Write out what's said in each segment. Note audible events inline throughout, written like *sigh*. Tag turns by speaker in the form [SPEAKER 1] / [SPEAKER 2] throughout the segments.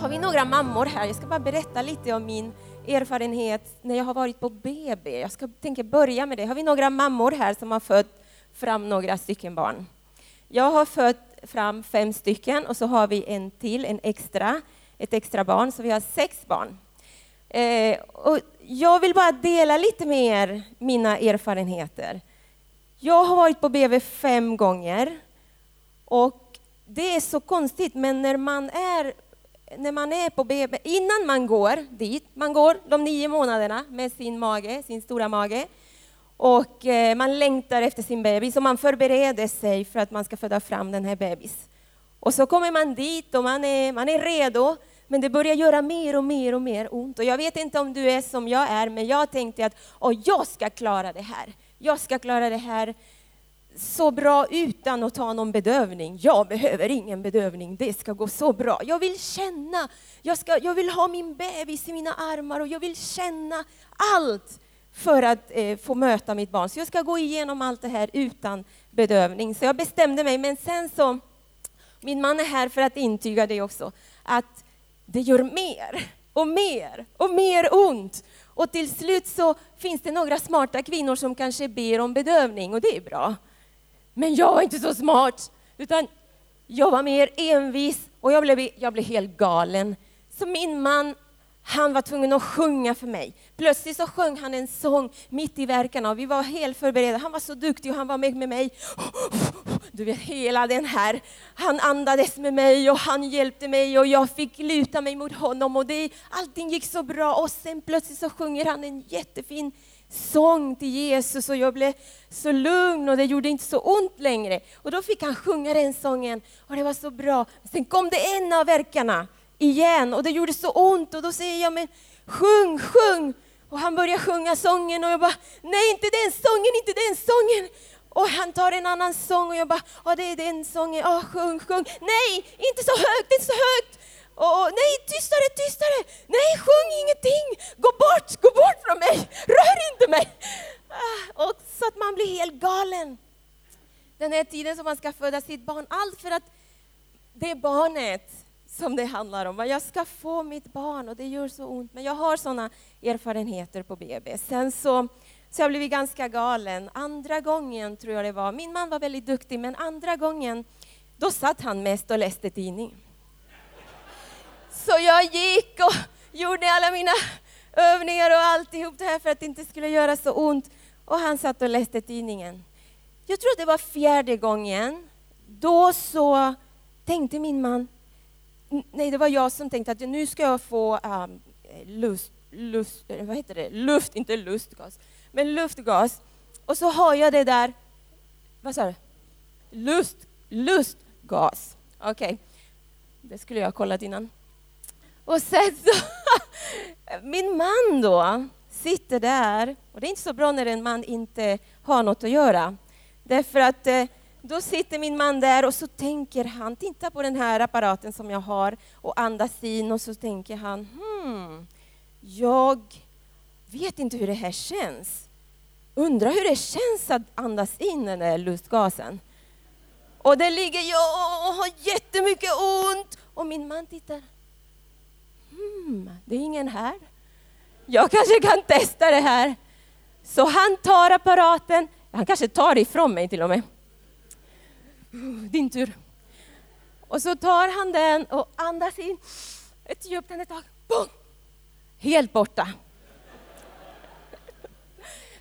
[SPEAKER 1] har vi några mammor här? Jag ska bara berätta lite om min erfarenhet när jag har varit på BB. Jag ska tänka börja med det. Har vi några mammor här som har fött fram några stycken barn? Jag har fött fram fem stycken och så har vi en till, en extra, ett extra barn, så vi har sex barn. Eh, och jag vill bara dela lite med er mina erfarenheter. Jag har varit på BB fem gånger och det är så konstigt, men när man är, när man är på BB, innan man går dit, man går de nio månaderna med sin mage, sin stora mage, och eh, man längtar efter sin bebis och man förbereder sig för att man ska föda fram den här bebis. Och så kommer man dit och man är, man är redo, men det börjar göra mer och mer och mer ont. Och jag vet inte om du är som jag är, men jag tänkte att jag ska klara det här. Jag ska klara det här så bra utan att ta någon bedövning. Jag behöver ingen bedövning, det ska gå så bra. Jag vill känna, jag, ska, jag vill ha min bebis i mina armar och jag vill känna allt för att eh, få möta mitt barn. Så jag ska gå igenom allt det här utan bedövning. Så jag bestämde mig, men sen så, min man är här för att intyga det också, att det gör mer och mer och mer ont. Och till slut så finns det några smarta kvinnor som kanske ber om bedövning och det är bra. Men jag var inte så smart, utan jag var mer envis och jag blev, jag blev helt galen. Så min man, han var tvungen att sjunga för mig. Plötsligt så sjöng han en sång mitt i verkarna och vi var helt förberedda. Han var så duktig och han var med med mig. Du vet, hela den här, han andades med mig och han hjälpte mig och jag fick luta mig mot honom och det, allting gick så bra. Och sen plötsligt så sjunger han en jättefin sång till Jesus och jag blev så lugn och det gjorde inte så ont längre. Och då fick han sjunga den sången och det var så bra. Sen kom det en av verkarna igen och det gjorde så ont och då säger jag, men sjung, sjung! Och han börjar sjunga sången och jag bara, nej inte den sången, inte den sången! Och han tar en annan sång och jag bara, ja det är den sången, ja sjung, sjung! Nej, inte så högt, inte så högt! Och, nej, tystare, tystare! Nej, sjung ingenting! Gå bort, gå bort från mig! Rör inte mig! Ah, och så att man blir helt galen. Den här tiden som man ska föda sitt barn, allt för att det är barnet som det handlar om. Jag ska få mitt barn och det gör så ont. Men jag har sådana erfarenheter på BB. Sen så, så jag blev ganska galen. Andra gången tror jag det var, min man var väldigt duktig, men andra gången då satt han mest och läste tidning. Så jag gick och gjorde alla mina övningar och alltihop det här för att det inte skulle göra så ont. Och han satt och läste tidningen. Jag tror att det var fjärde gången. Då så tänkte min man, nej det var jag som tänkte att nu ska jag få um, lust, lust, eh, vad heter det, luft, inte lustgas, men luftgas. Och så har jag det där, vad sa du? Lust, lustgas. Okej, okay. det skulle jag ha kollat innan. Och sen så, *laughs* min man då sitter där, och det är inte så bra när en man inte har något att göra. Därför att eh, då sitter min man där och så tänker han, titta på den här apparaten som jag har och andas in och så tänker han, hmm, jag vet inte hur det här känns. Undrar hur det känns att andas in den där lustgasen. Och det ligger jag och har jättemycket ont och min man tittar hmm, det är ingen här. Jag kanske kan testa det här. Så han tar apparaten, han kanske tar det ifrån mig till och med. Din tur. Och så tar han den och andas in ett djupt andetag. Boom! Helt borta.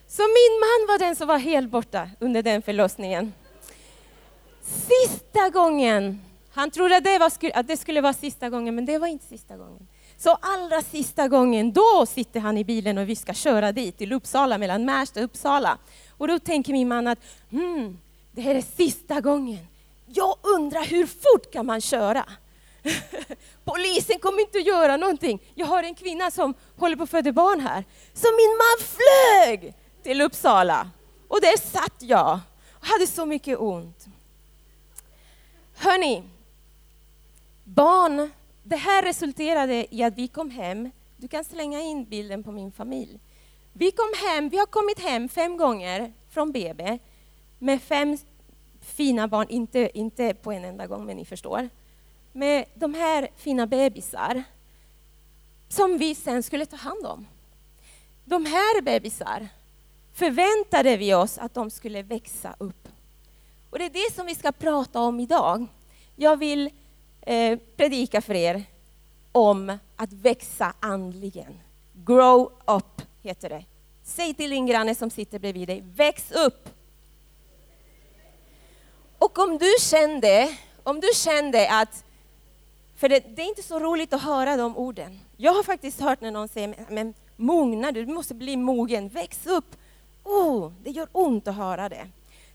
[SPEAKER 1] Så min man var den som var helt borta under den förlossningen. Sista gången, han trodde att det, var, att det skulle vara sista gången, men det var inte sista gången. Så allra sista gången, då sitter han i bilen och vi ska köra dit till Uppsala, mellan Märsta och Uppsala. Och då tänker min man att hmm, det här är sista gången. Jag undrar hur fort kan man köra? *laughs* Polisen kommer inte att göra någonting. Jag har en kvinna som håller på att föda barn här. Så min man flög till Uppsala. Och där satt jag och hade så mycket ont. Hörni, barn, det här resulterade i att vi kom hem. Du kan slänga in bilden på min familj. Vi kom hem, vi har kommit hem fem gånger från BB med fem fina barn, inte, inte på en enda gång, men ni förstår. Med de här fina bebisar som vi sen skulle ta hand om. De här bebisar förväntade vi oss att de skulle växa upp. Och det är det som vi ska prata om idag. Jag vill eh, predika för er om att växa andligen. Grow up heter det. Säg till din granne som sitter bredvid dig, väx upp! Och om du kände, om du kände att, för det, det, är inte så roligt att höra de orden. Jag har faktiskt hört när någon säger, men mogna du, måste bli mogen, väx upp. Oh, det gör ont att höra det.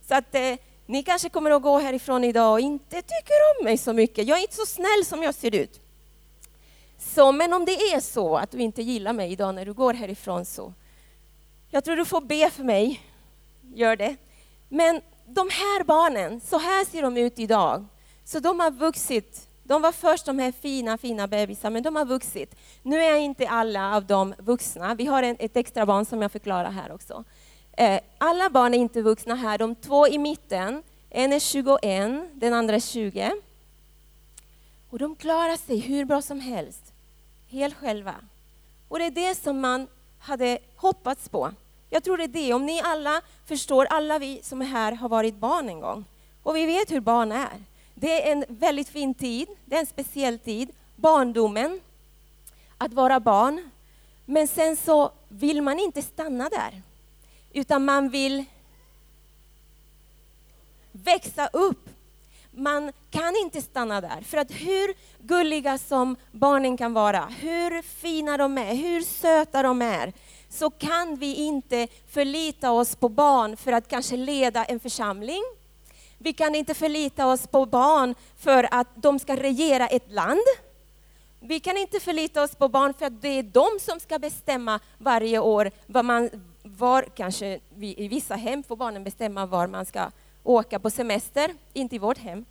[SPEAKER 1] Så att eh, ni kanske kommer att gå härifrån idag och inte tycker om mig så mycket. Jag är inte så snäll som jag ser ut. Så, men om det är så att du inte gillar mig idag när du går härifrån så, jag tror du får be för mig. Gör det. Men de här barnen, så här ser de ut idag. Så de har vuxit. De var först de här fina, fina bebisar, men de har vuxit. Nu är inte alla av dem vuxna. Vi har en, ett extra barn som jag förklarar här också. Eh, alla barn är inte vuxna här. De två i mitten, en är 21, den andra är 20. Och de klarar sig hur bra som helst, helt själva. Och det är det som man hade hoppats på. Jag tror det är det. Om ni alla förstår, alla vi som är här har varit barn en gång. Och vi vet hur barn är. Det är en väldigt fin tid, det är en speciell tid. Barndomen, att vara barn. Men sen så vill man inte stanna där. Utan man vill växa upp. Man kan inte stanna där. För att hur gulliga som barnen kan vara, hur fina de är, hur söta de är, så kan vi inte förlita oss på barn för att kanske leda en församling. Vi kan inte förlita oss på barn för att de ska regera ett land. Vi kan inte förlita oss på barn för att det är de som ska bestämma varje år vad man, var, kanske i vissa hem får barnen bestämma var man ska åka på semester, inte i vårt hem.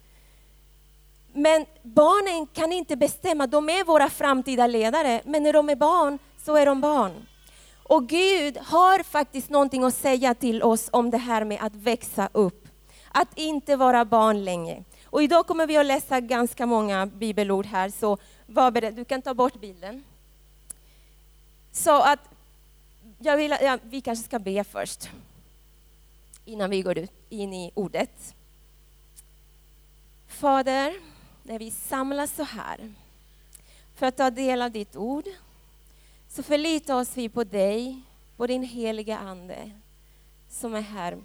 [SPEAKER 1] Men barnen kan inte bestämma, de är våra framtida ledare, men när de är barn så är de barn. Och Gud har faktiskt någonting att säga till oss om det här med att växa upp. Att inte vara barn länge. Och idag kommer vi att läsa ganska många bibelord här, så var beredd. Du kan ta bort bilden. Så att jag vill, ja, vi kanske ska be först, innan vi går ut, in i ordet. Fader, när vi samlas så här för att ta del av ditt ord, så förlitar oss vi på dig, på din heliga Ande, som är här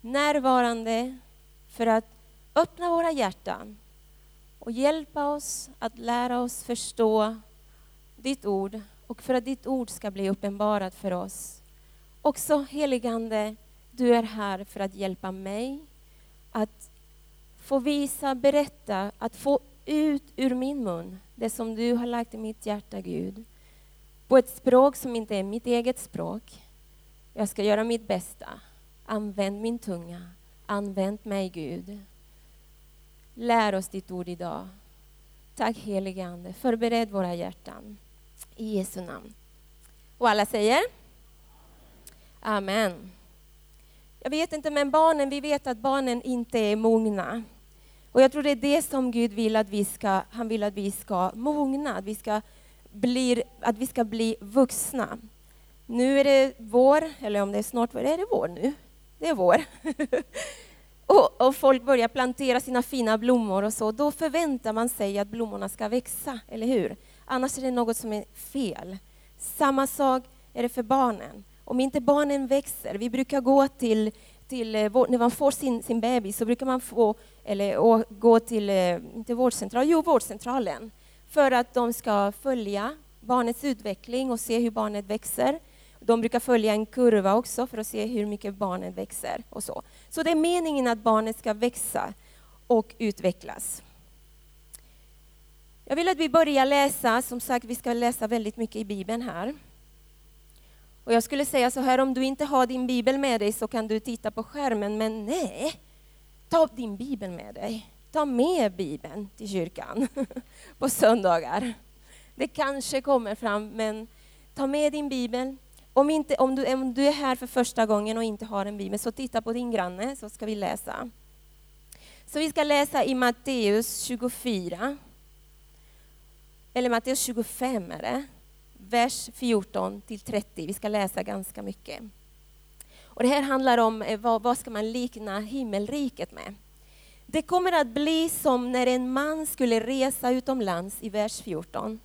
[SPEAKER 1] närvarande för att öppna våra hjärtan och hjälpa oss att lära oss förstå ditt ord och för att ditt ord ska bli uppenbarat för oss. Också heligande, du är här för att hjälpa mig att få visa, berätta, att få ut ur min mun det som du har lagt i mitt hjärta, Gud på ett språk som inte är mitt eget språk. Jag ska göra mitt bästa. Använd min tunga. Använd mig, Gud. Lär oss ditt ord idag. Tack helige Ande. Förbered våra hjärtan. I Jesu namn. Och alla säger? Amen. Jag vet inte, men barnen, vi vet att barnen inte är mogna. Och jag tror det är det som Gud vill att vi ska, han vill att vi ska mogna, att vi ska bli, att vi ska bli vuxna. Nu är det vår, eller om det är snart är det vår nu? Det är vår. *laughs* och, och, folk börjar plantera sina fina blommor och så. Då förväntar man sig att blommorna ska växa, eller hur? Annars är det något som är fel. Samma sak är det för barnen. Om inte barnen växer, vi brukar gå till, till eh, när man får sin, sin bebis så brukar man få, eller gå till, eh, inte vårdcentralen, jo vårdcentralen för att de ska följa barnets utveckling och se hur barnet växer. De brukar följa en kurva också för att se hur mycket barnet växer och så. Så det är meningen att barnet ska växa och utvecklas. Jag vill att vi börjar läsa, som sagt vi ska läsa väldigt mycket i Bibeln här. Och jag skulle säga så här, om du inte har din bibel med dig så kan du titta på skärmen, men nej, ta din bibel med dig. Ta med bibeln till kyrkan *laughs* på söndagar. Det kanske kommer fram, men ta med din bibel. Om, inte, om, du, om du är här för första gången och inte har en bibel, så titta på din granne så ska vi läsa. Så vi ska läsa i Matteus 24, eller Matteus 25 är det vers 14 till 30. Vi ska läsa ganska mycket. Och det här handlar om eh, vad, vad ska man likna himmelriket med. Det kommer att bli som när en man skulle resa utomlands i vers 14.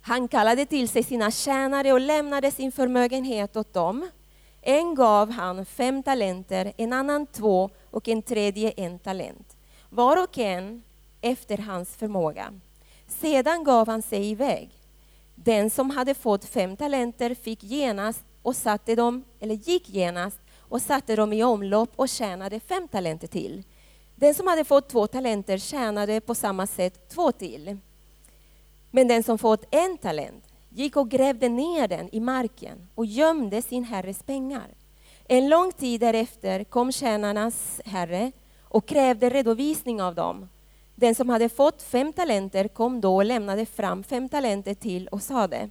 [SPEAKER 1] Han kallade till sig sina tjänare och lämnade sin förmögenhet åt dem. En gav han fem talenter, en annan två och en tredje en talent. Var och en efter hans förmåga. Sedan gav han sig iväg. Den som hade fått fem talenter fick genast och satte dem, eller gick genast och satte dem i omlopp och tjänade fem talenter till. Den som hade fått två talenter tjänade på samma sätt två till. Men den som fått en talent gick och grävde ner den i marken och gömde sin herres pengar. En lång tid därefter kom tjänarnas herre och krävde redovisning av dem. Den som hade fått fem talenter kom då och lämnade fram fem talenter till och sade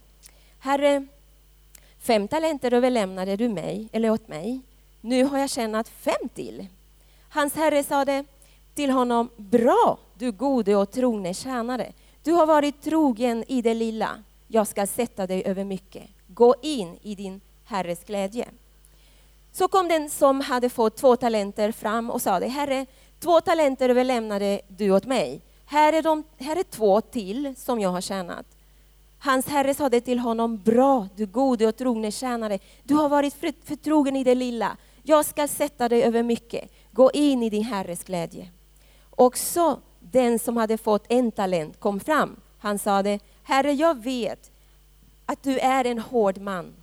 [SPEAKER 1] Herre, fem talenter överlämnade du mig, eller åt mig. Nu har jag tjänat fem till. Hans herre sade till honom Bra, du gode och trogne tjänare. Du har varit trogen i det lilla. Jag ska sätta dig över mycket. Gå in i din herres glädje. Så kom den som hade fått två talenter fram och sade Herre, Två talenter överlämnade du åt mig. Här är, de, här är två till som jag har tjänat. Hans herre sade till honom, bra du gode och trogne tjänare. Du har varit förtrogen i det lilla. Jag ska sätta dig över mycket. Gå in i din herres glädje. Också den som hade fått en talent kom fram. Han sade, Herre jag vet att du är en hård man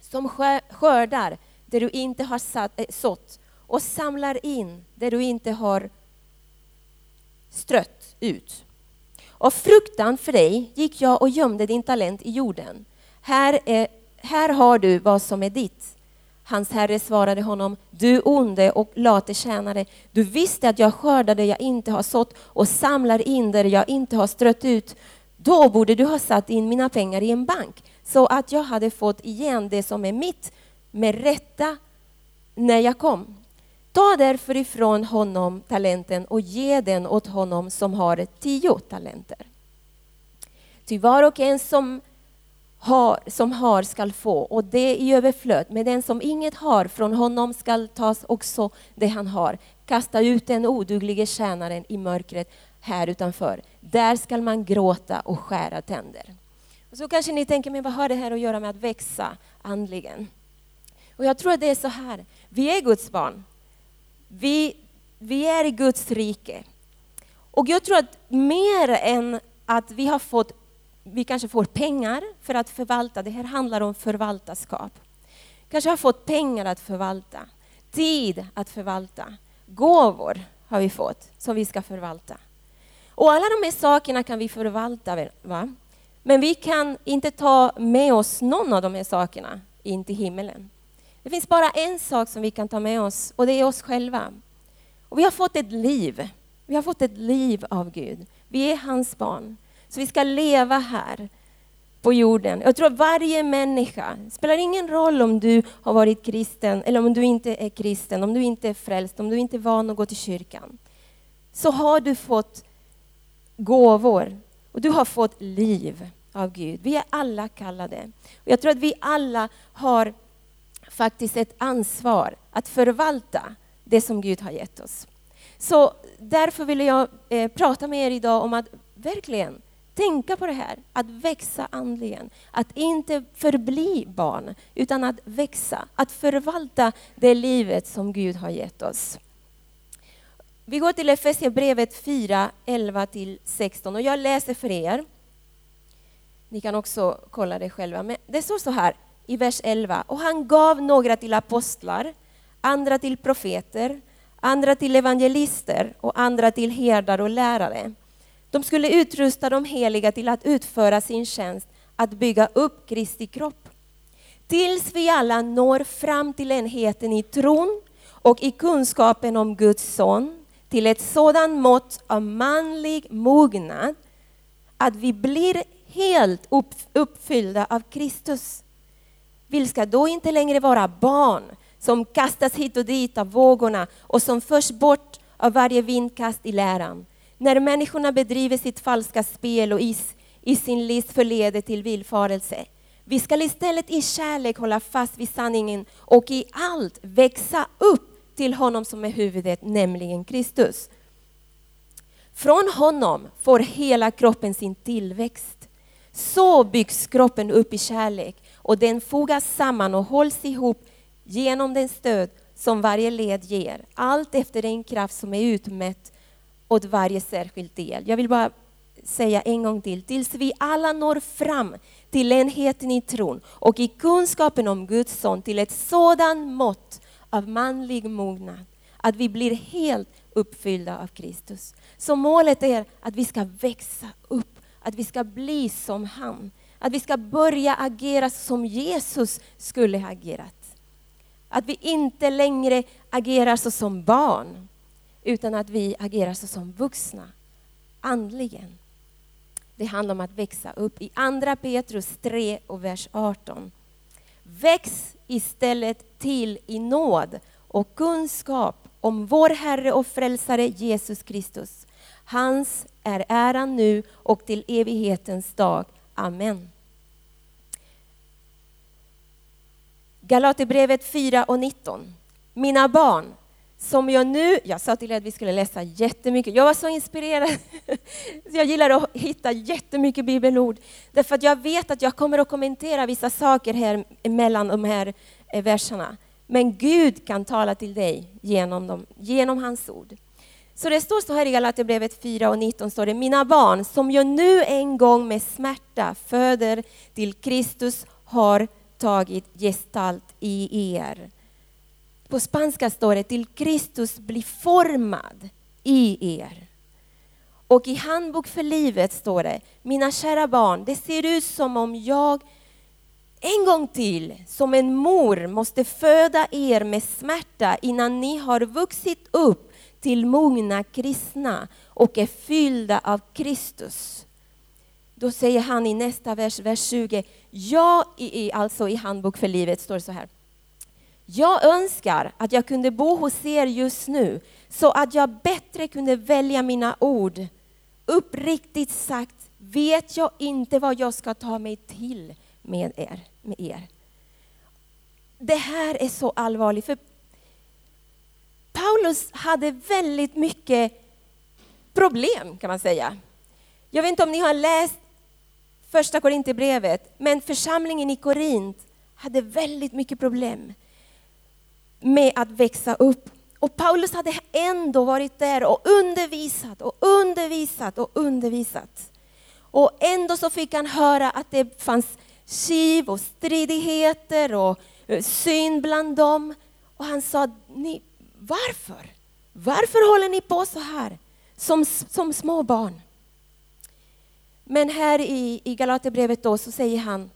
[SPEAKER 1] som skördar det du inte har satt, äh, sått och samlar in det du inte har strött ut. Av fruktan för dig gick jag och gömde din talent i jorden. Här, är, här har du vad som är ditt. Hans herre svarade honom, du onde och late tjänare, du visste att jag skördar det jag inte har sått och samlar in det jag inte har strött ut. Då borde du ha satt in mina pengar i en bank så att jag hade fått igen det som är mitt med rätta när jag kom. Ta därför ifrån honom talenten och ge den åt honom som har tio talenter. Ty var och en som har, som har skall få, och det i överflöd. Men den som inget har, från honom skall tas också det han har. Kasta ut den oduglige tjänaren i mörkret här utanför. Där skall man gråta och skära tänder. Och så kanske ni tänker, men vad har det här att göra med att växa andligen? Och jag tror att det är så här, vi är Guds barn. Vi, vi är i Guds rike. Och jag tror att mer än att vi har fått, vi kanske får pengar för att förvalta, det här handlar om förvaltarskap. Kanske har fått pengar att förvalta, tid att förvalta, gåvor har vi fått som vi ska förvalta. Och alla de här sakerna kan vi förvalta, va? men vi kan inte ta med oss någon av de här sakerna in till himmelen. Det finns bara en sak som vi kan ta med oss och det är oss själva. Och vi har fått ett liv. Vi har fått ett liv av Gud. Vi är hans barn. Så vi ska leva här på jorden. Jag tror att varje människa, det spelar ingen roll om du har varit kristen eller om du inte är kristen, om du inte är frälst, om du inte är van att gå till kyrkan. Så har du fått gåvor och du har fått liv av Gud. Vi är alla kallade. Och jag tror att vi alla har faktiskt ett ansvar att förvalta det som Gud har gett oss. Så därför vill jag eh, prata med er idag om att verkligen tänka på det här, att växa andligen. Att inte förbli barn, utan att växa, att förvalta det livet som Gud har gett oss. Vi går till Efesierbrevet 4, 11-16 och jag läser för er. Ni kan också kolla det själva, men det står så här i vers 11. Och han gav några till apostlar, andra till profeter, andra till evangelister och andra till herdar och lärare De skulle utrusta de heliga till att utföra sin tjänst, att bygga upp Kristi kropp. Tills vi alla når fram till enheten i tron och i kunskapen om Guds son, till ett sådant mått av manlig mognad att vi blir helt uppfyllda av Kristus. Vi ska då inte längre vara barn som kastas hit och dit av vågorna och som förs bort av varje vindkast i läran. När människorna bedriver sitt falska spel och is, i sin list förleder till villfarelse. Vi ska istället i kärlek hålla fast vid sanningen och i allt växa upp till honom som är huvudet, nämligen Kristus. Från honom får hela kroppen sin tillväxt. Så byggs kroppen upp i kärlek och den fogas samman och hålls ihop genom den stöd som varje led ger, allt efter den kraft som är utmätt åt varje särskild del. Jag vill bara säga en gång till, tills vi alla når fram till enheten i tron och i kunskapen om Guds son till ett sådant mått av manlig mognad att vi blir helt uppfyllda av Kristus. Så målet är att vi ska växa upp, att vi ska bli som han. Att vi ska börja agera som Jesus skulle ha agerat. Att vi inte längre agerar så som barn, utan att vi agerar så som vuxna, andligen. Det handlar om att växa upp. I andra Petrus 3 och vers 18. Väx istället till i nåd och kunskap om vår Herre och Frälsare Jesus Kristus. Hans är äran nu och till evighetens dag. Amen. Galaterbrevet 4 och 19. Mina barn, som jag nu, jag sa till er att vi skulle läsa jättemycket, jag var så inspirerad. *laughs* jag gillar att hitta jättemycket bibelord, därför att jag vet att jag kommer att kommentera vissa saker här mellan de här eh, verserna. Men Gud kan tala till dig genom, dem, genom hans ord. Så det står så här i Galaterbrevet 4 och 19, står det, mina barn, som jag nu en gång med smärta föder till Kristus har tagit gestalt i er. På spanska står det till Kristus blir formad i er. Och i Handbok för livet står det, mina kära barn, det ser ut som om jag en gång till, som en mor måste föda er med smärta innan ni har vuxit upp till mogna kristna och är fyllda av Kristus. Då säger han i nästa vers, vers 20, jag, i, alltså i Handbok för livet står det så här. Jag önskar att jag kunde bo hos er just nu så att jag bättre kunde välja mina ord. Uppriktigt sagt vet jag inte vad jag ska ta mig till med er. Med er. Det här är så allvarligt, för Paulus hade väldigt mycket problem kan man säga. Jag vet inte om ni har läst första Korinthierbrevet, men församlingen i Korint hade väldigt mycket problem med att växa upp. Och Paulus hade ändå varit där och undervisat och undervisat och undervisat. Och ändå så fick han höra att det fanns kiv och stridigheter och eh, synd bland dem. Och han sa, ni, varför? Varför håller ni på så här som, som små barn? Men här i, i Galaterbrevet då så säger han,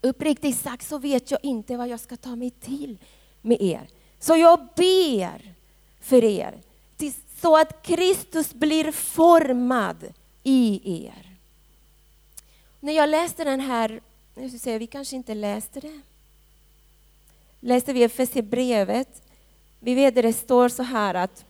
[SPEAKER 1] uppriktigt sagt så vet jag inte vad jag ska ta mig till med er. Så jag ber för er, så att Kristus blir formad i er. När jag läste den här, jag ska säga, vi kanske inte läste det. Läste vi Efesierbrevet, vi vet att det står så här att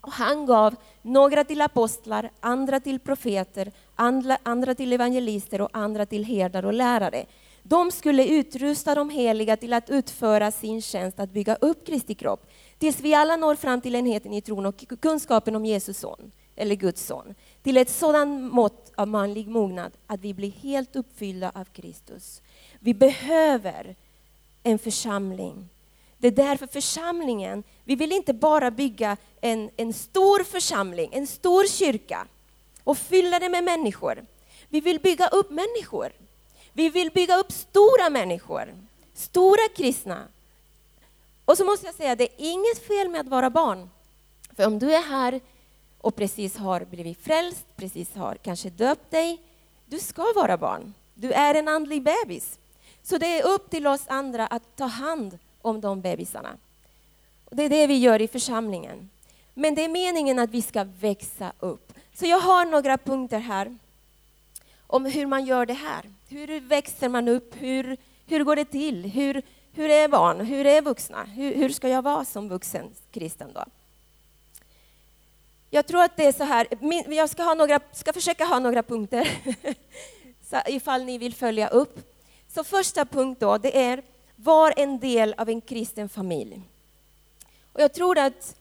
[SPEAKER 1] och han gav några till apostlar, andra till profeter, andra, andra till evangelister och andra till herdar och lärare. De skulle utrusta de heliga till att utföra sin tjänst att bygga upp Kristi kropp, tills vi alla når fram till enheten i tron och kunskapen om Jesus son, eller Guds son, till ett sådant mått av manlig mognad att vi blir helt uppfyllda av Kristus. Vi behöver en församling. Det är därför församlingen, vi vill inte bara bygga en, en stor församling, en stor kyrka och fylla det med människor. Vi vill bygga upp människor. Vi vill bygga upp stora människor, stora kristna. Och så måste jag säga, det är inget fel med att vara barn. För om du är här och precis har blivit frälst, precis har kanske döpt dig. Du ska vara barn. Du är en andlig bebis. Så det är upp till oss andra att ta hand om de bebisarna. Det är det vi gör i församlingen. Men det är meningen att vi ska växa upp. Så jag har några punkter här om hur man gör det här. Hur växer man upp? Hur, hur går det till? Hur, hur är barn? Hur är vuxna? Hur, hur ska jag vara som vuxen kristen då? Jag tror att det är så här, jag ska, ha några, ska försöka ha några punkter *laughs* så ifall ni vill följa upp. Så första punkt då, det är var en del av en kristen familj. Och jag tror att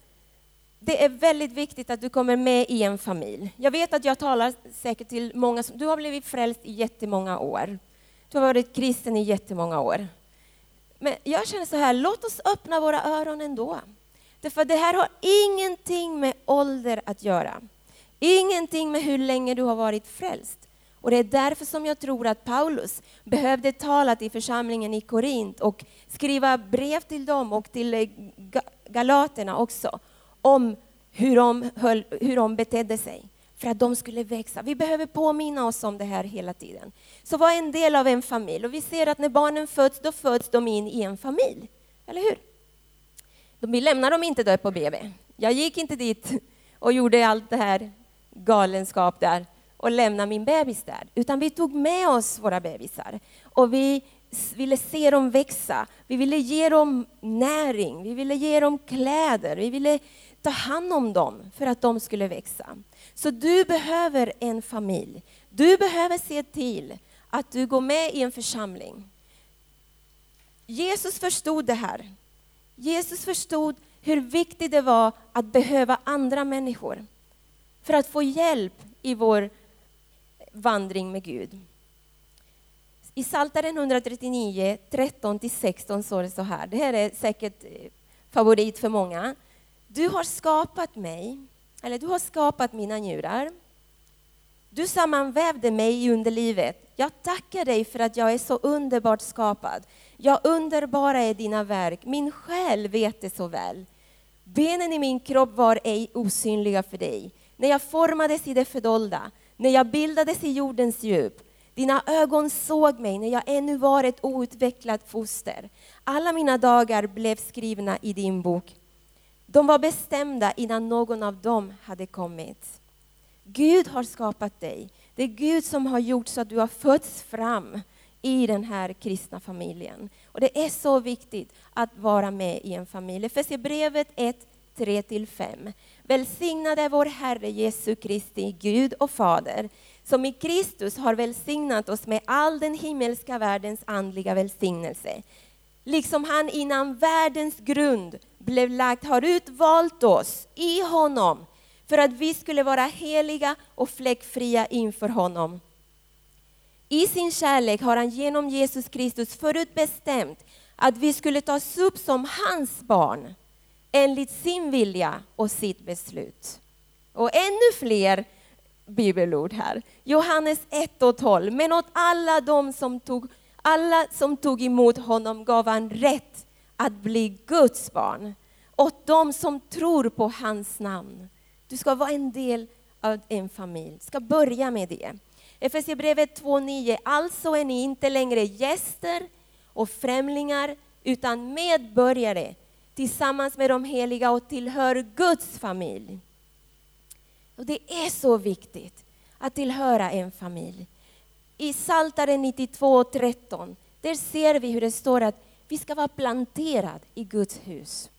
[SPEAKER 1] det är väldigt viktigt att du kommer med i en familj. Jag vet att jag talar säkert till många som, du har blivit frälst i jättemånga år. Du har varit kristen i jättemånga år. Men jag känner så här, låt oss öppna våra öron ändå. Därför det här har ingenting med ålder att göra. Ingenting med hur länge du har varit frälst. Och det är därför som jag tror att Paulus behövde tala till församlingen i Korint och skriva brev till dem och till eh, galaterna också om hur de, höll, hur de betedde sig för att de skulle växa. Vi behöver påminna oss om det här hela tiden. Så var en del av en familj. Och vi ser att när barnen föds, då föds de in i en familj. Eller hur? Vi lämnar dem inte där på BB. Jag gick inte dit och gjorde allt det här galenskap där och lämna min bebis där, utan vi tog med oss våra bebisar och vi ville se dem växa. Vi ville ge dem näring, vi ville ge dem kläder, vi ville ta hand om dem för att de skulle växa. Så du behöver en familj. Du behöver se till att du går med i en församling. Jesus förstod det här. Jesus förstod hur viktigt det var att behöva andra människor för att få hjälp i vår vandring med Gud. I Psaltaren 139, 13-16 står det så här. Det här är säkert eh, favorit för många. Du har skapat mig, eller du har skapat mina njurar. Du sammanvävde mig i underlivet. Jag tackar dig för att jag är så underbart skapad. Ja, underbara är dina verk. Min själ vet det så väl. Benen i min kropp var ej osynliga för dig. När jag formades i det fördolda, när jag bildades i jordens djup. Dina ögon såg mig när jag ännu var ett outvecklat foster. Alla mina dagar blev skrivna i din bok. De var bestämda innan någon av dem hade kommit. Gud har skapat dig. Det är Gud som har gjort så att du har fötts fram i den här kristna familjen. Och Det är så viktigt att vara med i en familj. Efesierbrevet 1, 3-5. Välsignad är vår Herre Jesu Kristi Gud och Fader, som i Kristus har välsignat oss med all den himmelska världens andliga välsignelse. Liksom han innan världens grund blev lagt har utvalt oss i honom för att vi skulle vara heliga och fläckfria inför honom. I sin kärlek har han genom Jesus Kristus förutbestämt att vi skulle tas upp som hans barn enligt sin vilja och sitt beslut. Och ännu fler bibelord här. Johannes 1 och 12. Men åt alla de som tog, alla som tog emot honom gav han rätt att bli Guds barn. Åt de som tror på hans namn. Du ska vara en del av en familj. ska börja med det. Efesierbrevet 2.9. Alltså är ni inte längre gäster och främlingar utan medborgare tillsammans med de heliga och tillhör Guds familj. Och Det är så viktigt att tillhöra en familj. I Psaltaren 92.13, där ser vi hur det står att vi ska vara planterade i Guds hus.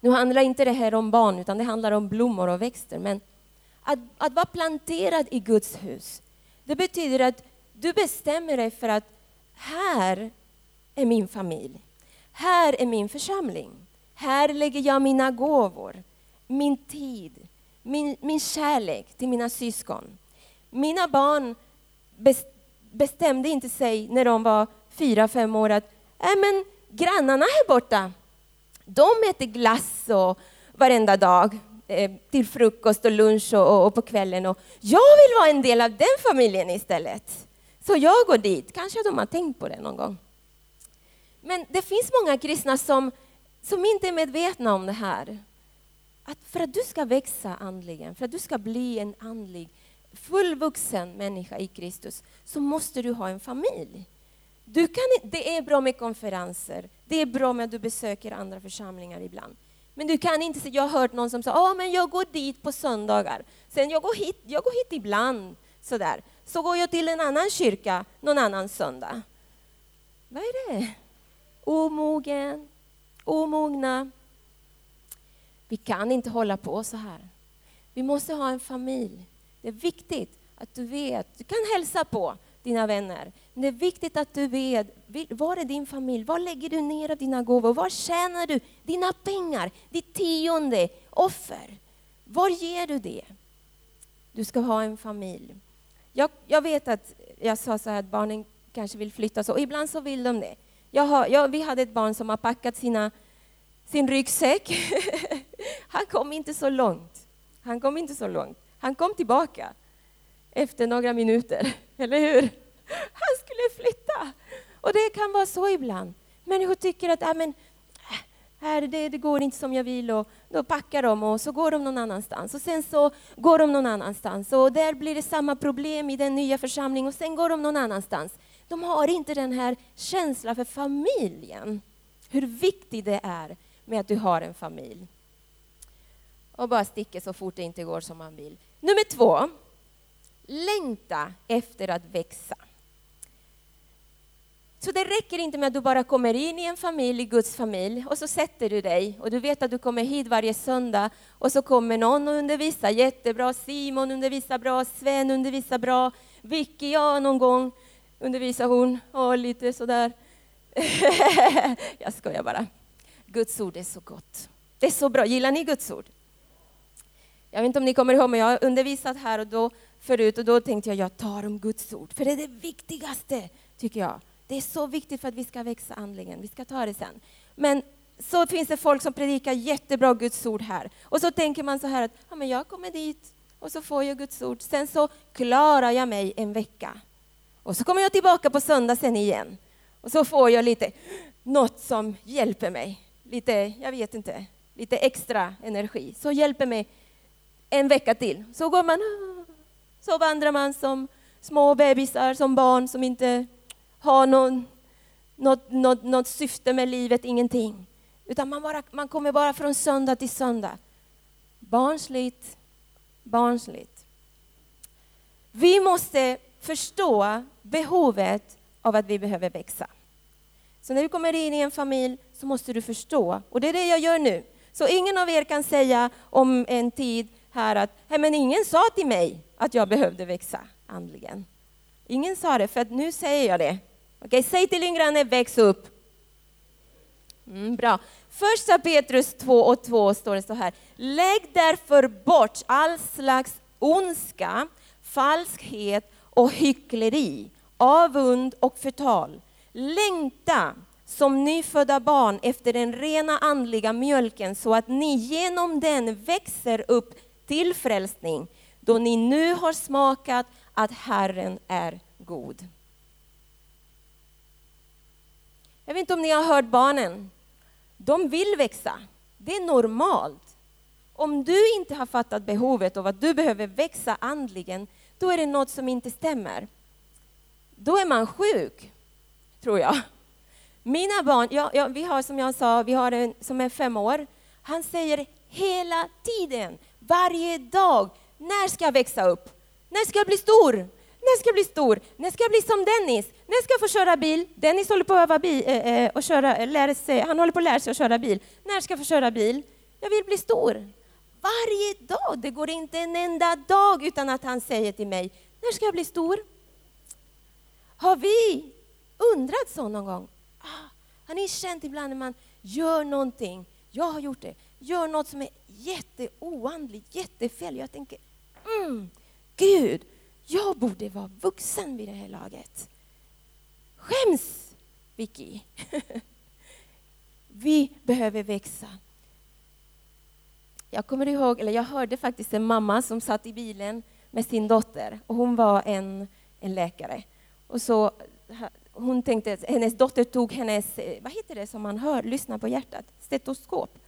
[SPEAKER 1] Nu handlar inte det här om barn, utan det handlar om blommor och växter. Men att, att vara planterad i Guds hus, det betyder att du bestämmer dig för att här är min familj. Här är min församling. Här lägger jag mina gåvor, min tid, min, min kärlek till mina syskon. Mina barn bestämde inte sig när de var fyra, fem år att äh, men, grannarna här borta, de äter glass och varenda dag eh, till frukost och lunch och, och, på kvällen. Och jag vill vara en del av den familjen istället. Så jag går dit. Kanske de har tänkt på det någon gång. Men det finns många kristna som, som inte är medvetna om det här. att för att du ska växa andligen, för att du ska bli en andlig, fullvuxen människa i Kristus, så måste du ha en familj. Du kan, det är bra med konferenser, det är bra med att du besöker andra församlingar ibland. Men du kan inte säga, jag har hört någon som sa, oh, men jag går dit på söndagar, sen jag går hit, jag går hit ibland, sådär. Så går jag till en annan kyrka någon annan söndag. Vad är det? Omogen, omogna. Vi kan inte hålla på så här. Vi måste ha en familj. Det är viktigt att du vet, du kan hälsa på dina vänner, men det är viktigt att du vet, var är din familj? Var lägger du ner av dina gåvor? Var tjänar du dina pengar? Ditt tionde offer? Var ger du det? Du ska ha en familj. Jag, jag vet att jag sa så här att barnen kanske vill flytta så, och ibland så vill de det. Jag har, jag, vi hade ett barn som har packat sina, sin ryggsäck. *laughs* Han kom inte så långt. Han kom inte så långt. Han kom tillbaka efter några minuter, *laughs* eller hur? Han skulle flytta. Och det kan vara så ibland. Människor tycker att äh, men, äh, här, det, det går inte som jag vill och då packar de och så går de någon annanstans och sen så går de någon annanstans och där blir det samma problem i den nya församlingen och sen går de någon annanstans. De har inte den här känslan för familjen, hur viktigt det är med att du har en familj. Och bara sticker så fort det inte går som man vill. Nummer två, längta efter att växa. Så det räcker inte med att du bara kommer in i en familj, i Guds familj, och så sätter du dig och du vet att du kommer hit varje söndag och så kommer någon och undervisar jättebra, Simon undervisar bra, Sven undervisar bra, Vicky, ja någon gång undervisar hon, och lite sådär. *laughs* Jag skojar bara. Guds ord är så gott. Det är så bra. Gillar ni Guds ord? Jag vet inte om ni kommer ihåg, men jag har undervisat här och då förut och då tänkte jag, jag tar om Guds ord, för det är det viktigaste, tycker jag. Det är så viktigt för att vi ska växa andligen. Vi ska ta det sen. Men så finns det folk som predikar jättebra Guds ord här. Och så tänker man så här att ja, men jag kommer dit och så får jag Guds ord. Sen så klarar jag mig en vecka. Och så kommer jag tillbaka på söndag sen igen. Och så får jag lite, något som hjälper mig. Lite, jag vet inte, lite extra energi. Så hjälper mig en vecka till. Så går man, så vandrar man som små bebisar, som barn som inte har någon, något, något, något syfte med livet, ingenting. Utan man, bara, man kommer bara från söndag till söndag. Barnsligt, barnsligt. Vi måste förstå behovet av att vi behöver växa. Så när du kommer in i en familj så måste du förstå, och det är det jag gör nu. Så ingen av er kan säga om en tid här att men ingen sa till mig att jag behövde växa andligen. Ingen sa det, för nu säger jag det. Okej, säg till din granne, väx upp. Mm, bra. Första Petrus 2 och 2 står det så här. Lägg därför bort all slags ondska, falskhet och hyckleri, avund och förtal. Längta som nyfödda barn efter den rena andliga mjölken så att ni genom den växer upp till frälsning då ni nu har smakat att Herren är god. Jag vet inte om ni har hört barnen. De vill växa. Det är normalt. Om du inte har fattat behovet av att du behöver växa andligen, då är det något som inte stämmer. Då är man sjuk, tror jag. Mina barn, ja, ja, vi har som jag sa, vi har en som är fem år. Han säger hela tiden, varje dag, när ska jag växa upp? När ska jag bli stor? När ska jag bli stor? När ska jag bli som Dennis? När ska jag få köra bil? Dennis håller på att öva bil, eh, eh och köra, eh, lära sig, han håller på att lära sig att köra bil. När ska jag få köra bil? Jag vill bli stor. Varje dag, det går inte en enda dag utan att han säger till mig, när ska jag bli stor? Har vi undrat så någon gång? Ah, har ni känt ibland när man gör någonting, jag har gjort det, gör något som är jätteoandligt, jättefel. Jag tänker, mm, Gud, jag borde vara vuxen vid det här laget. Skäms, Vicky. *laughs* Vi behöver växa. Jag kommer ihåg, eller jag hörde faktiskt en mamma som satt i bilen med sin dotter och hon var en, en läkare. Och så hon tänkte hennes dotter tog hennes, eh, vad heter det som man hör, lyssna på hjärtat, stetoskop.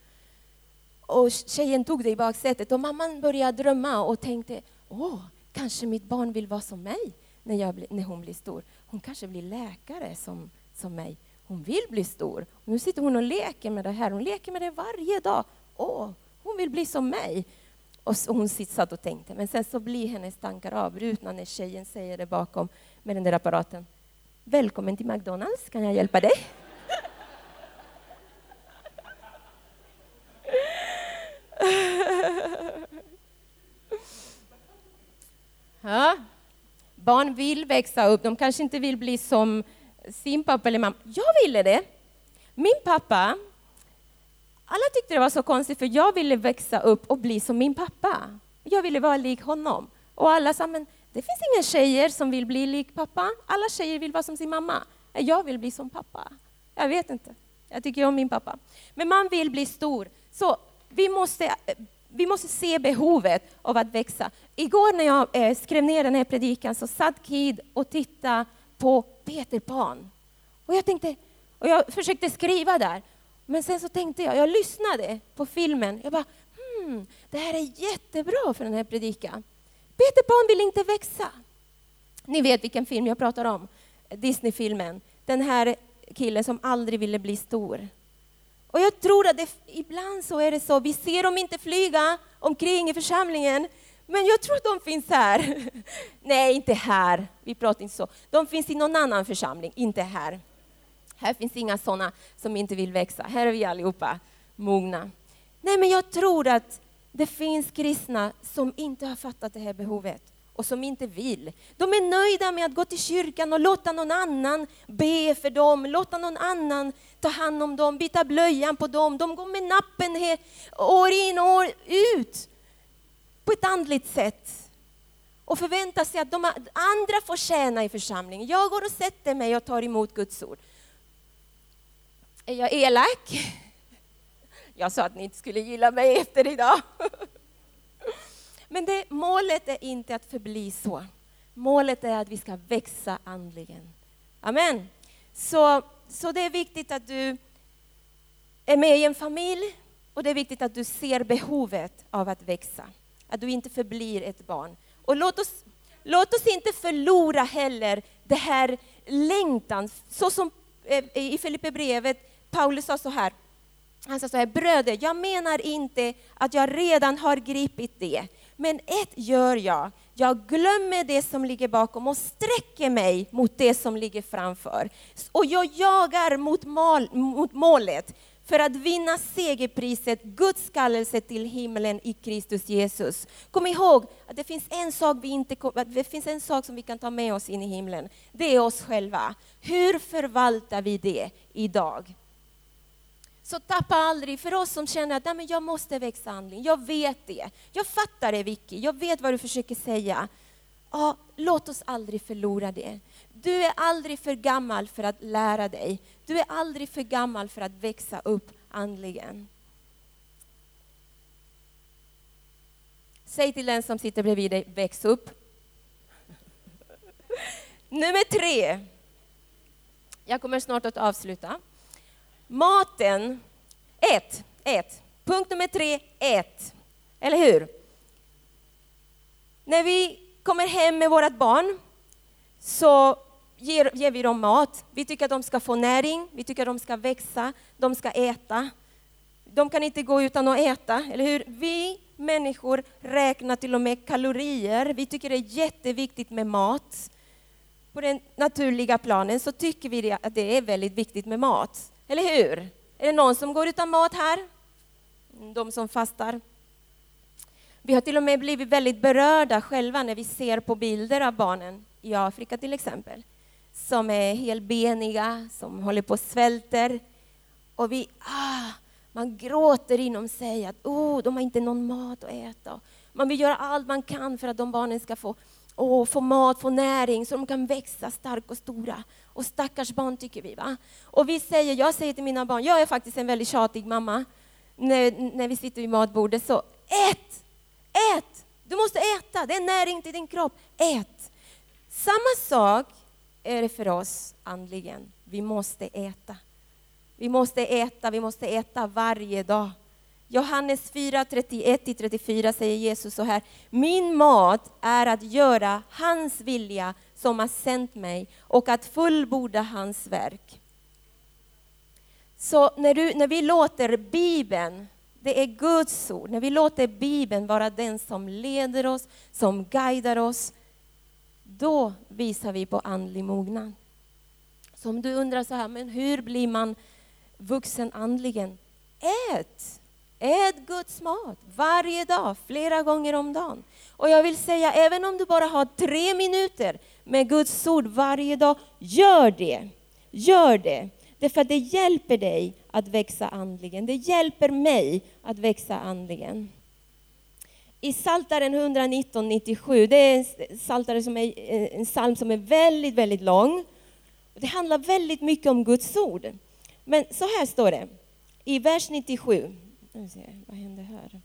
[SPEAKER 1] och tjejen tog det i baksätet och mamman började drömma och tänkte, åh, kanske mitt barn vill vara som mig när, jag när hon blir stor. Hon kanske blir läkare som, som mig. Hon vill bli stor. Och nu sitter hon och leker med det här. Hon leker med det varje dag. Åh, hon vill bli som mig. Och hon satt och tänkte, men sen så blir hennes tankar avbrutna när tjejen säger det bakom med den där apparaten. Välkommen till McDonalds, kan jag hjälpa dig? *laughs* Ja. Barn vill växa upp, de kanske inte vill bli som sin pappa eller mamma. Jag ville det. Min pappa, alla tyckte det var så konstigt för jag ville växa upp och bli som min pappa. Jag ville vara lik honom. Och alla sa, men det finns inga tjejer som vill bli lik pappa. Alla tjejer vill vara som sin mamma. Jag vill bli som pappa. Jag vet inte. Jag tycker om min pappa. Men man vill bli stor. Så vi måste, vi måste se behovet av att växa. Igår när jag eh, skrev ner den här predikan så satt Kid och tittade på Peter Pan. Och jag tänkte, och jag försökte skriva där, men sen så tänkte jag, jag lyssnade på filmen, jag bara, hmm, det här är jättebra för den här predikan. Peter Pan vill inte växa. Ni vet vilken film jag pratar om, Disney-filmen. Den här killen som aldrig ville bli stor. Och jag tror att det, ibland så är det så, vi ser dem inte flyga omkring i församlingen, men jag tror att de finns här. *laughs* Nej, inte här. Vi pratar inte så. De finns i någon annan församling, inte här. Här finns inga sådana som inte vill växa. Här är vi allihopa mogna. Nej, men jag tror att det finns kristna som inte har fattat det här behovet och som inte vill. De är nöjda med att gå till kyrkan och låta någon annan be för dem, låta någon annan ta hand om dem, byta blöjan på dem. De går med nappen år in och år ut på ett andligt sätt och förväntar sig att de andra får tjäna i församlingen. Jag går och sätter mig och tar emot Guds ord. Är jag elak? *laughs* Jag sa att ni inte skulle gilla mig efter idag. *laughs* Men det, målet är inte att förbli så. Målet är att vi ska växa andligen. Amen. Så, så det är viktigt att du är med i en familj och det är viktigt att du ser behovet av att växa. Att du inte förblir ett barn. Och låt oss, låt oss inte förlora heller det här längtan. Så som eh, i Filipperbrevet, Paulus sa så här, han sa så här, bröder, jag menar inte att jag redan har gripit det, men ett gör jag. Jag glömmer det som ligger bakom och sträcker mig mot det som ligger framför. Och jag jagar mot, mål, mot målet för att vinna segerpriset, Guds kallelse till himlen i Kristus Jesus. Kom ihåg att det finns en sak, vi inte, det finns en sak som vi kan ta med oss in i himlen. Det är oss själva. Hur förvaltar vi det idag? Så tappa aldrig, för oss som känner att Nej, men jag måste växa andligen, jag vet det. Jag fattar det Vicky, jag vet vad du försöker säga. Ja, låt oss aldrig förlora det. Du är aldrig för gammal för att lära dig. Du är aldrig för gammal för att växa upp andligen. Säg till den som sitter bredvid dig, väx upp. *laughs* Nummer tre. Jag kommer snart att avsluta. Maten, ät, ät. Punkt nummer tre, ät. Eller hur? När vi kommer hem med vårt barn så ger, ger vi dem mat. Vi tycker att de ska få näring, vi tycker att de ska växa, de ska äta. De kan inte gå utan att äta, eller hur? Vi människor räknar till och med kalorier. Vi tycker det är jätteviktigt med mat. På den naturliga planen så tycker vi att det är väldigt viktigt med mat. Eller hur? Är det någon som går utan mat här? De som fastar. Vi har till och med blivit väldigt berörda själva när vi ser på bilder av barnen i Afrika till exempel, som är helbeniga, som håller på och svälter. Och vi, ah, man gråter inom sig att oh, de har inte någon mat att äta. Man vill göra allt man kan för att de barnen ska få, och få mat, få näring, så de kan växa starka och stora. Och stackars barn tycker vi. va? Och vi säger, jag säger till mina barn, jag är faktiskt en väldigt tjatig mamma, när, när vi sitter vid matbordet, så ät! Ät! Du måste äta, det är näring till din kropp. Ät! Samma sak är det för oss andligen. Vi måste äta. Vi måste äta, vi måste äta varje dag. Johannes 4, 31-34 säger Jesus så här. Min mat är att göra hans vilja som har sänt mig och att fullborda hans verk. Så när, du, när vi låter Bibeln, det är Guds ord, när vi låter Bibeln vara den som leder oss, som guidar oss, då visar vi på andlig mognad. Så om du undrar så här, men hur blir man vuxen andligen? Ät! Ät Guds mat varje dag, flera gånger om dagen. Och jag vill säga, även om du bara har tre minuter med Guds ord varje dag, gör det. Gör det. Därför att det hjälper dig att växa andligen. Det hjälper mig att växa andligen. I Saltaren 119, 97, det är en, saltare som är, eh, en psalm som är väldigt, väldigt lång. Det handlar väldigt mycket om Guds ord. Men så här står det i vers 97. Vad händer här?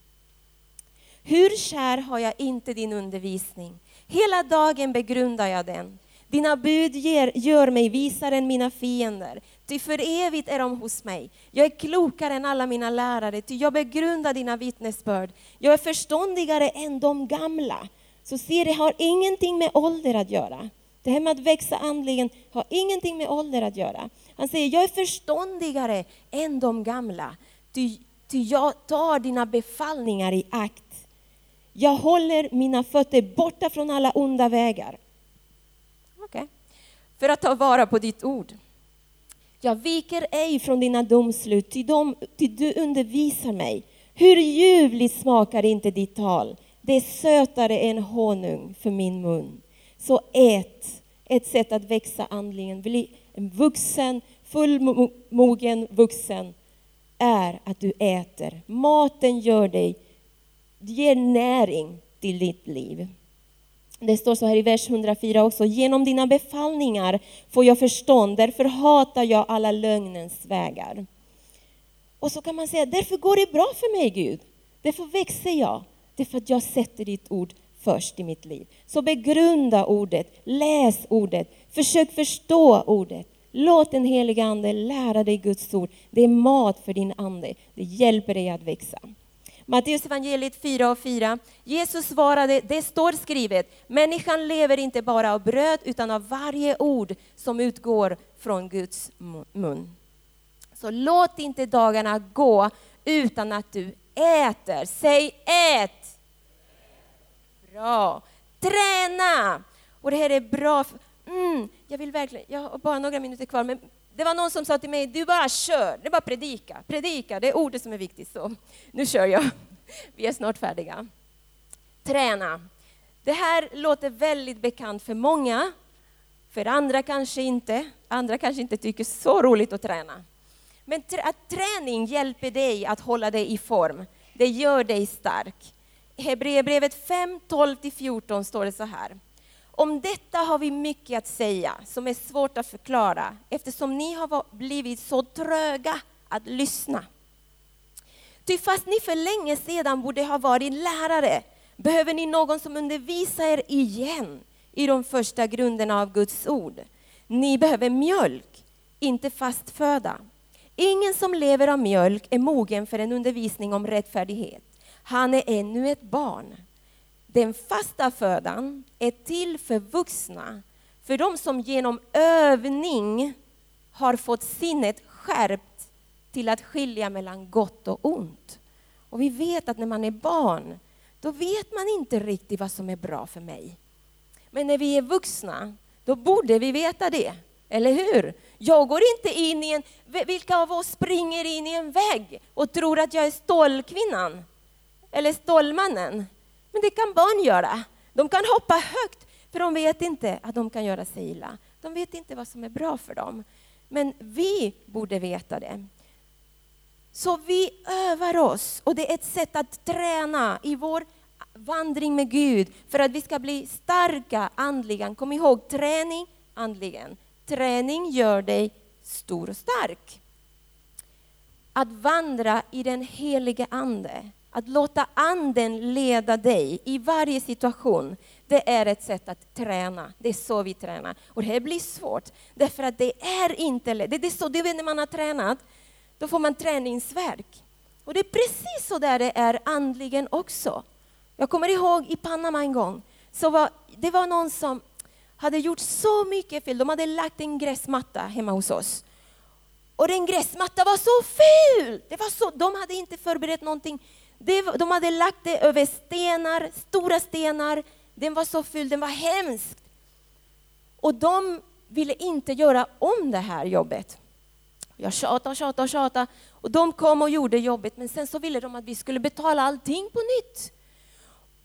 [SPEAKER 1] Hur kär har jag inte din undervisning? Hela dagen begrundar jag den. Dina bud ger, gör mig visare än mina fiender, ty för evigt är de hos mig. Jag är klokare än alla mina lärare, ty jag begrundar dina vittnesbörd. Jag är förståndigare än de gamla. Så se, det har ingenting med ålder att göra. Det här med att växa andligen har ingenting med ålder att göra. Han säger, jag är förståndigare än de gamla, ty, ty jag tar dina befallningar i akt. Jag håller mina fötter borta från alla onda vägar. Okay. För att ta vara på ditt ord. Jag viker ej från dina domslut, ty, de, ty du undervisar mig. Hur ljuvligt smakar inte ditt tal? Det är sötare än honung för min mun. Så ät, ett sätt att växa andligen, bli en vuxen, fullmogen vuxen, är att du äter. Maten gör dig, ger näring till ditt liv. Det står så här i vers 104 också. Genom dina befallningar får jag förstånd, därför hatar jag alla lögnens vägar. Och så kan man säga, därför går det bra för mig Gud. Därför växer jag. Därför att jag sätter ditt ord först i mitt liv. Så begrunda ordet, läs ordet, försök förstå ordet. Låt den heliga Ande lära dig Guds ord. Det är mat för din ande. Det hjälper dig att växa. Matteus evangeliet 4 och 4. Jesus svarade, det står skrivet, människan lever inte bara av bröd utan av varje ord som utgår från Guds mun. Så låt inte dagarna gå utan att du äter. Säg ät! Bra. Träna! Och det här är bra. Mm, jag vill verkligen, jag har bara några minuter kvar, men det var någon som sa till mig, du bara kör, det är bara predika. Predika, det är ordet som är viktigt. Så nu kör jag. *laughs* Vi är snart färdiga. Träna. Det här låter väldigt bekant för många, för andra kanske inte. Andra kanske inte tycker så roligt att träna. Men att träning hjälper dig att hålla dig i form. Det gör dig stark. I Hebreerbrevet 5, 12-14 står det så här. Om detta har vi mycket att säga som är svårt att förklara eftersom ni har blivit så tröga att lyssna. Ty fast ni för länge sedan borde ha varit lärare behöver ni någon som undervisar er igen i de första grunderna av Guds ord. Ni behöver mjölk, inte fast föda. Ingen som lever av mjölk är mogen för en undervisning om rättfärdighet. Han är ännu ett barn. Den fasta födan är till för vuxna, för de som genom övning har fått sinnet skärpt till att skilja mellan gott och ont. Och vi vet att när man är barn, då vet man inte riktigt vad som är bra för mig. Men när vi är vuxna, då borde vi veta det. Eller hur? Jag går inte in i en... Vilka av oss springer in i en vägg och tror att jag är stålkvinnan? Eller stålmannen? Men det kan barn göra. De kan hoppa högt, för de vet inte att de kan göra sig illa. De vet inte vad som är bra för dem. Men vi borde veta det. Så vi övar oss, och det är ett sätt att träna i vår vandring med Gud för att vi ska bli starka andligen. Kom ihåg, träning andligen. Träning gör dig stor och stark. Att vandra i den helige Ande, att låta anden leda dig i varje situation, det är ett sätt att träna. Det är så vi tränar. Och det här blir svårt, därför att det är inte lätt. Det är så, det är när man har tränat, då får man träningsverk. Och det är precis så där det är andligen också. Jag kommer ihåg i Panama en gång, så var, det var någon som hade gjort så mycket fel. De hade lagt en gräsmatta hemma hos oss. Och den gräsmattan var så ful! Det var så, de hade inte förberett någonting. De hade lagt det över stenar, stora stenar. Den var så ful, den var hemsk. Och de ville inte göra om det här jobbet. Jag tjatade och tjatade och tjatade. Och de kom och gjorde jobbet, men sen så ville de att vi skulle betala allting på nytt.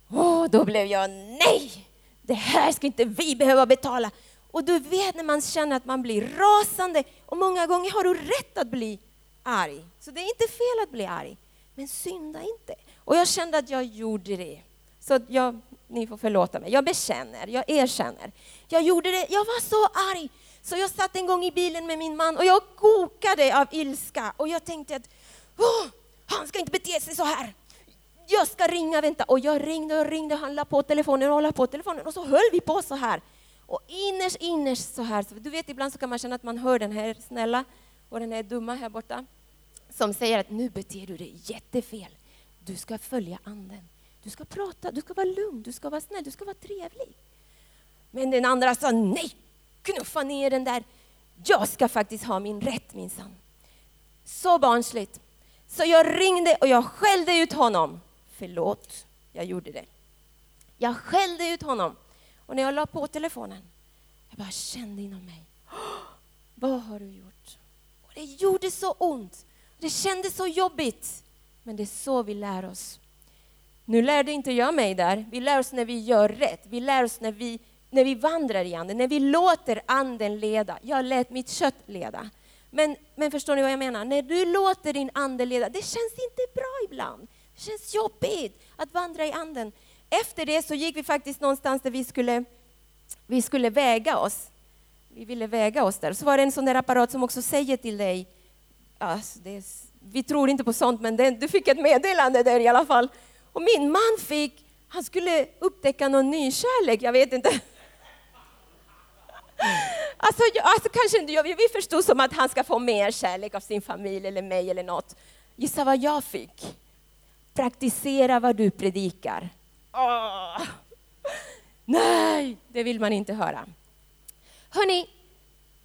[SPEAKER 1] Och då blev jag, nej! Det här ska inte vi behöva betala. Och du vet när man känner att man blir rasande, och många gånger har du rätt att bli arg. Så det är inte fel att bli arg, men synda inte. Och jag kände att jag gjorde det. Så jag, ni får förlåta mig, jag bekänner, jag erkänner. Jag gjorde det, jag var så arg. Så jag satt en gång i bilen med min man och jag kokade av ilska. Och jag tänkte att han ska inte bete sig så här. Jag ska ringa, vänta. Och jag ringde och ringde, han la på telefonen och la på telefonen och så höll vi på så här. Och innerst, innerst så här, så du vet ibland så kan man känna att man hör den här snälla och den här dumma här borta som säger att nu beter du dig jättefel. Du ska följa anden. Du ska prata, du ska vara lugn, du ska vara snäll, du ska vara trevlig. Men den andra sa nej, knuffa ner den där. Jag ska faktiskt ha min rätt minsann. Så barnsligt. Så jag ringde och jag skällde ut honom. Förlåt, jag gjorde det. Jag skällde ut honom. Och när jag la på telefonen, jag bara kände inom mig, vad har du gjort? Och det gjorde så ont. Det kändes så jobbigt. Men det är så vi lär oss. Nu lärde inte jag mig där. Vi lär oss när vi gör rätt. Vi lär oss när vi, när vi vandrar i anden, när vi låter anden leda. Jag lät mitt kött leda. Men, men förstår ni vad jag menar? När du låter din ande leda, det känns inte bra ibland. Det känns jobbigt att vandra i anden. Efter det så gick vi faktiskt någonstans där vi skulle, vi skulle väga oss. Vi ville väga oss där. Så var det en sån där apparat som också säger till dig, alltså det är, vi tror inte på sånt, men det, du fick ett meddelande där i alla fall. Och min man fick, han skulle upptäcka någon ny kärlek, jag vet inte. Alltså, alltså kanske inte, vi förstod som att han ska få mer kärlek av sin familj eller mig eller något. Gissa vad jag fick? Praktisera vad du predikar. Åh. Nej, det vill man inte höra. Hörni,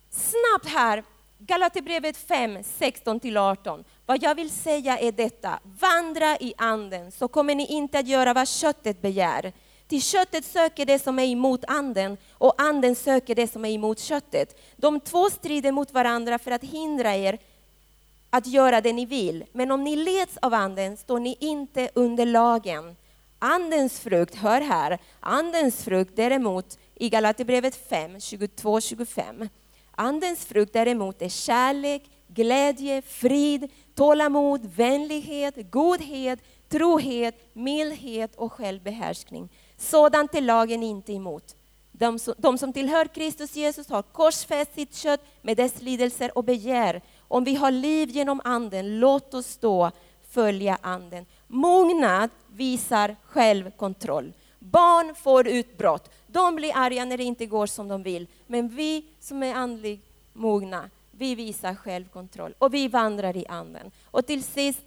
[SPEAKER 1] snabbt här, Galaterbrevet 5, 16-18. Vad jag vill säga är detta, vandra i anden så kommer ni inte att göra vad köttet begär. Till köttet söker det som är emot anden och anden söker det som är emot köttet. De två strider mot varandra för att hindra er att göra det ni vill. Men om ni leds av anden står ni inte under lagen. Andens frukt, hör här, andens frukt däremot i Galaterbrevet 5, 22-25. Andens frukt däremot är kärlek, glädje, frid, tålamod, vänlighet, godhet, trohet, mildhet och självbehärskning. Sådant är lagen inte emot. De som, de som tillhör Kristus Jesus har korsfäst sitt kött med dess lidelser och begär. Om vi har liv genom anden, låt oss då följa anden. Mognad visar självkontroll. Barn får utbrott. De blir arga när det inte går som de vill. Men vi som är andligt mogna, vi visar självkontroll och vi vandrar i anden. Och till sist,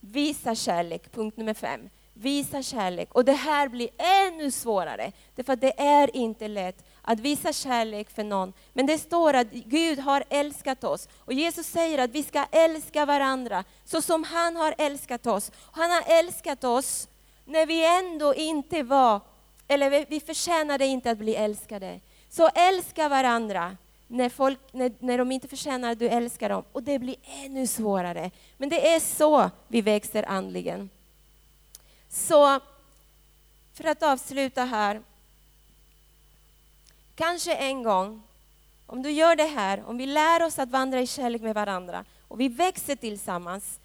[SPEAKER 1] visa kärlek, punkt nummer fem. Visa kärlek. Och det här blir ännu svårare, därför att det är inte lätt att visa kärlek för någon. Men det står att Gud har älskat oss. Och Jesus säger att vi ska älska varandra så som han har älskat oss. Han har älskat oss när vi ändå inte var, eller vi förtjänade inte att bli älskade. Så älska varandra när, folk, när, när de inte förtjänar att du älskar dem. Och det blir ännu svårare. Men det är så vi växer andligen. Så för att avsluta här. Kanske en gång, om du gör det här, om vi lär oss att vandra i kärlek med varandra och vi växer tillsammans,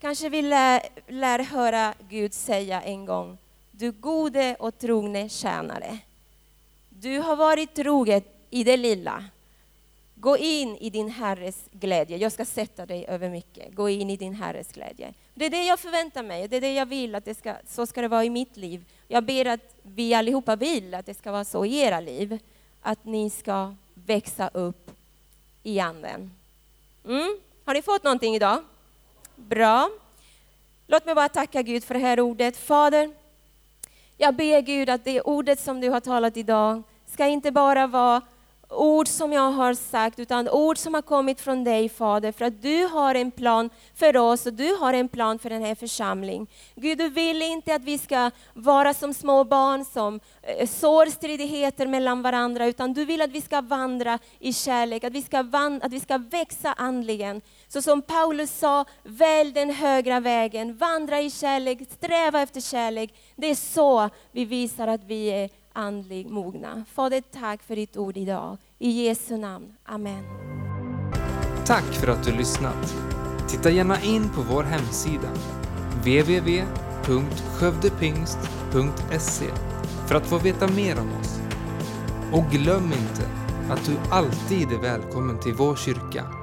[SPEAKER 1] kanske vi lär, lär höra Gud säga en gång, du gode och trogne tjänare. Du har varit trogen i det lilla. Gå in i din Herres glädje. Jag ska sätta dig över mycket. Gå in i din Herres glädje. Det är det jag förväntar mig, det är det jag vill att det ska, så ska det vara i mitt liv. Jag ber att vi allihopa vill att det ska vara så i era liv. Att ni ska växa upp i anden. Mm. Har ni fått någonting idag? Bra. Låt mig bara tacka Gud för det här ordet. Fader, jag ber Gud att det ordet som du har talat idag ska inte bara vara ord som jag har sagt, utan ord som har kommit från dig Fader, för att du har en plan för oss och du har en plan för den här församlingen. Gud, du vill inte att vi ska vara som små barn som eh, sår stridigheter mellan varandra, utan du vill att vi ska vandra i kärlek, att vi ska, vandra, att vi ska växa andligen. Så som Paulus sa, välj den högra vägen, vandra i kärlek, sträva efter kärlek. Det är så vi visar att vi är andlig mogna. Fader, tack för ditt ord idag. I Jesu namn. Amen.
[SPEAKER 2] Tack för att du lyssnat. Titta gärna in på vår hemsida, www.skövdepingst.se för att få veta mer om oss. Och glöm inte att du alltid är välkommen till vår kyrka